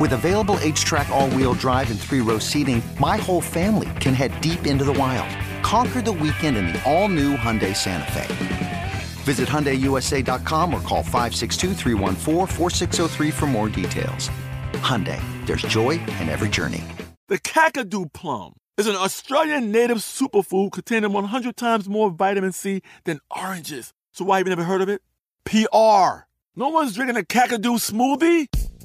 With available HTRAC, all wheel drive, and three row seating, my whole family can head deep into the wild. Conquer the weekend in the all new Hyundai Santa Fe. Visit HyundaiUSA.com or call 562 for more details. Hyundai, there's joy in every journey. The Kakadu plum is an Australian native superfood containing 100 times more vitamin C than oranges. So why have you never heard of it? PR. No one's drinking a Kakadu smoothie?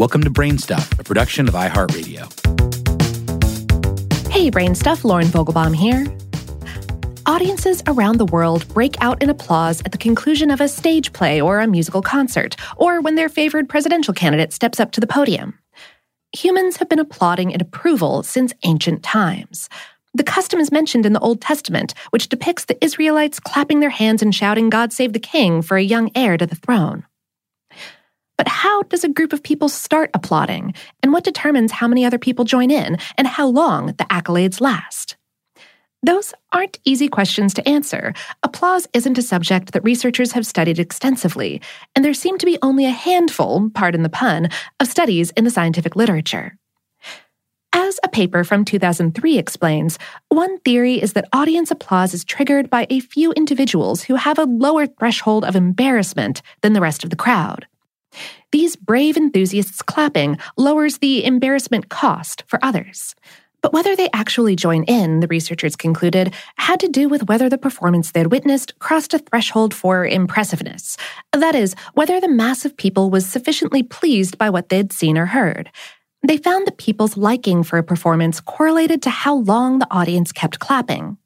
Welcome to Brainstuff, a production of iHeartRadio. Hey, Brainstuff, Lauren Vogelbaum here. Audiences around the world break out in applause at the conclusion of a stage play or a musical concert, or when their favored presidential candidate steps up to the podium. Humans have been applauding in approval since ancient times. The custom is mentioned in the Old Testament, which depicts the Israelites clapping their hands and shouting, God save the king, for a young heir to the throne. But how does a group of people start applauding? And what determines how many other people join in and how long the accolades last? Those aren't easy questions to answer. Applause isn't a subject that researchers have studied extensively, and there seem to be only a handful, pardon the pun, of studies in the scientific literature. As a paper from 2003 explains, one theory is that audience applause is triggered by a few individuals who have a lower threshold of embarrassment than the rest of the crowd. These brave enthusiasts clapping lowers the embarrassment cost for others. But whether they actually join in, the researchers concluded, had to do with whether the performance they'd witnessed crossed a threshold for impressiveness. That is, whether the mass of people was sufficiently pleased by what they'd seen or heard. They found that people's liking for a performance correlated to how long the audience kept clapping.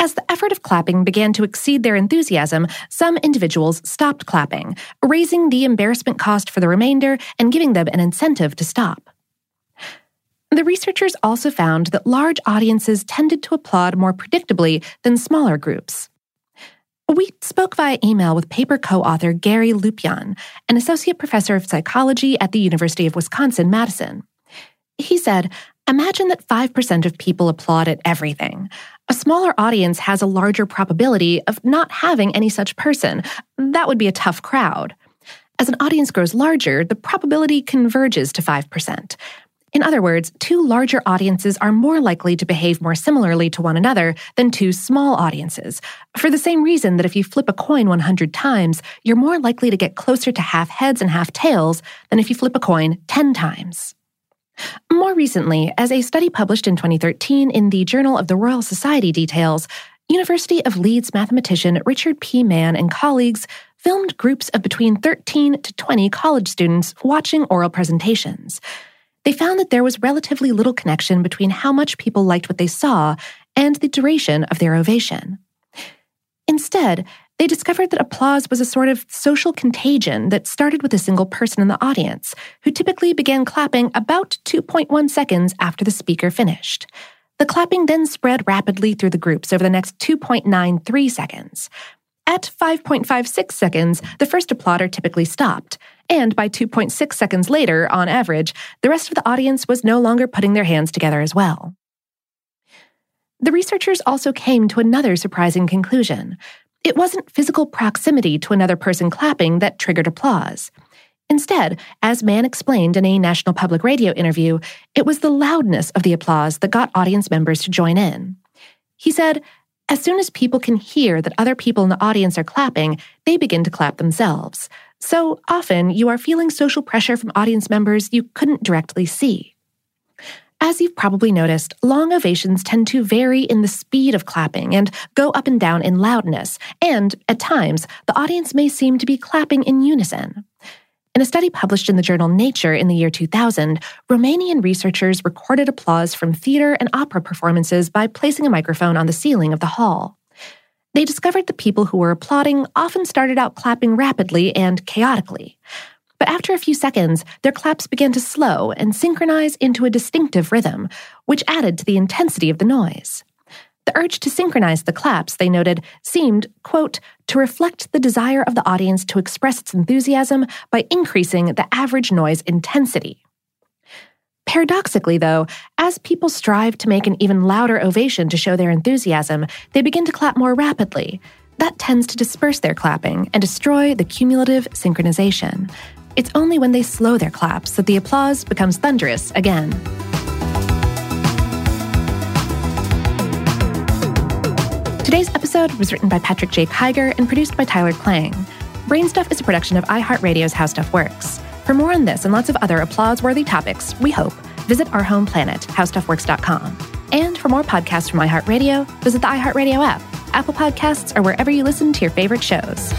As the effort of clapping began to exceed their enthusiasm, some individuals stopped clapping, raising the embarrassment cost for the remainder and giving them an incentive to stop. The researchers also found that large audiences tended to applaud more predictably than smaller groups. We spoke via email with paper co author Gary Lupyan, an associate professor of psychology at the University of Wisconsin Madison. He said, Imagine that 5% of people applaud at everything. A smaller audience has a larger probability of not having any such person. That would be a tough crowd. As an audience grows larger, the probability converges to 5%. In other words, two larger audiences are more likely to behave more similarly to one another than two small audiences, for the same reason that if you flip a coin 100 times, you're more likely to get closer to half heads and half tails than if you flip a coin 10 times. More recently, as a study published in 2013 in the Journal of the Royal Society details, University of Leeds mathematician Richard P. Mann and colleagues filmed groups of between 13 to 20 college students watching oral presentations. They found that there was relatively little connection between how much people liked what they saw and the duration of their ovation. Instead, they discovered that applause was a sort of social contagion that started with a single person in the audience, who typically began clapping about 2.1 seconds after the speaker finished. The clapping then spread rapidly through the groups over the next 2.93 seconds. At 5.56 seconds, the first applauder typically stopped, and by 2.6 seconds later, on average, the rest of the audience was no longer putting their hands together as well. The researchers also came to another surprising conclusion. It wasn't physical proximity to another person clapping that triggered applause. Instead, as Mann explained in a National Public Radio interview, it was the loudness of the applause that got audience members to join in. He said, as soon as people can hear that other people in the audience are clapping, they begin to clap themselves. So often you are feeling social pressure from audience members you couldn't directly see. As you've probably noticed, long ovations tend to vary in the speed of clapping and go up and down in loudness, and at times, the audience may seem to be clapping in unison. In a study published in the journal Nature in the year 2000, Romanian researchers recorded applause from theater and opera performances by placing a microphone on the ceiling of the hall. They discovered the people who were applauding often started out clapping rapidly and chaotically. But after a few seconds, their claps began to slow and synchronize into a distinctive rhythm, which added to the intensity of the noise. The urge to synchronize the claps, they noted, seemed, quote, to reflect the desire of the audience to express its enthusiasm by increasing the average noise intensity. Paradoxically, though, as people strive to make an even louder ovation to show their enthusiasm, they begin to clap more rapidly. That tends to disperse their clapping and destroy the cumulative synchronization. It's only when they slow their claps that the applause becomes thunderous again. Today's episode was written by Patrick J. Kiger and produced by Tyler Klang. Brainstuff is a production of iHeartRadio's How Stuff Works. For more on this and lots of other applause worthy topics, we hope, visit our home planet, howstuffworks.com. And for more podcasts from iHeartRadio, visit the iHeartRadio app, Apple Podcasts, or wherever you listen to your favorite shows.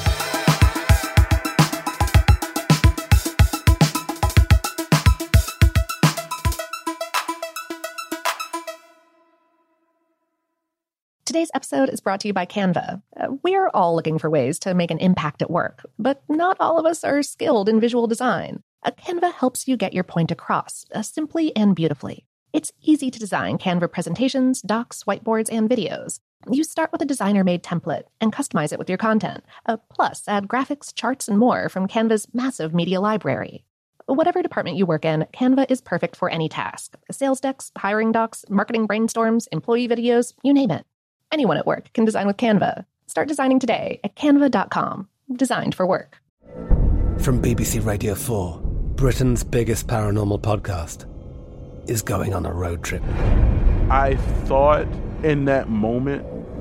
Today's episode is brought to you by Canva. Uh, we're all looking for ways to make an impact at work, but not all of us are skilled in visual design. A Canva helps you get your point across uh, simply and beautifully. It's easy to design Canva presentations, docs, whiteboards, and videos. You start with a designer made template and customize it with your content. Uh, plus, add graphics, charts, and more from Canva's massive media library. Whatever department you work in, Canva is perfect for any task sales decks, hiring docs, marketing brainstorms, employee videos, you name it. Anyone at work can design with Canva. Start designing today at canva.com. Designed for work. From BBC Radio 4, Britain's biggest paranormal podcast is going on a road trip. I thought in that moment,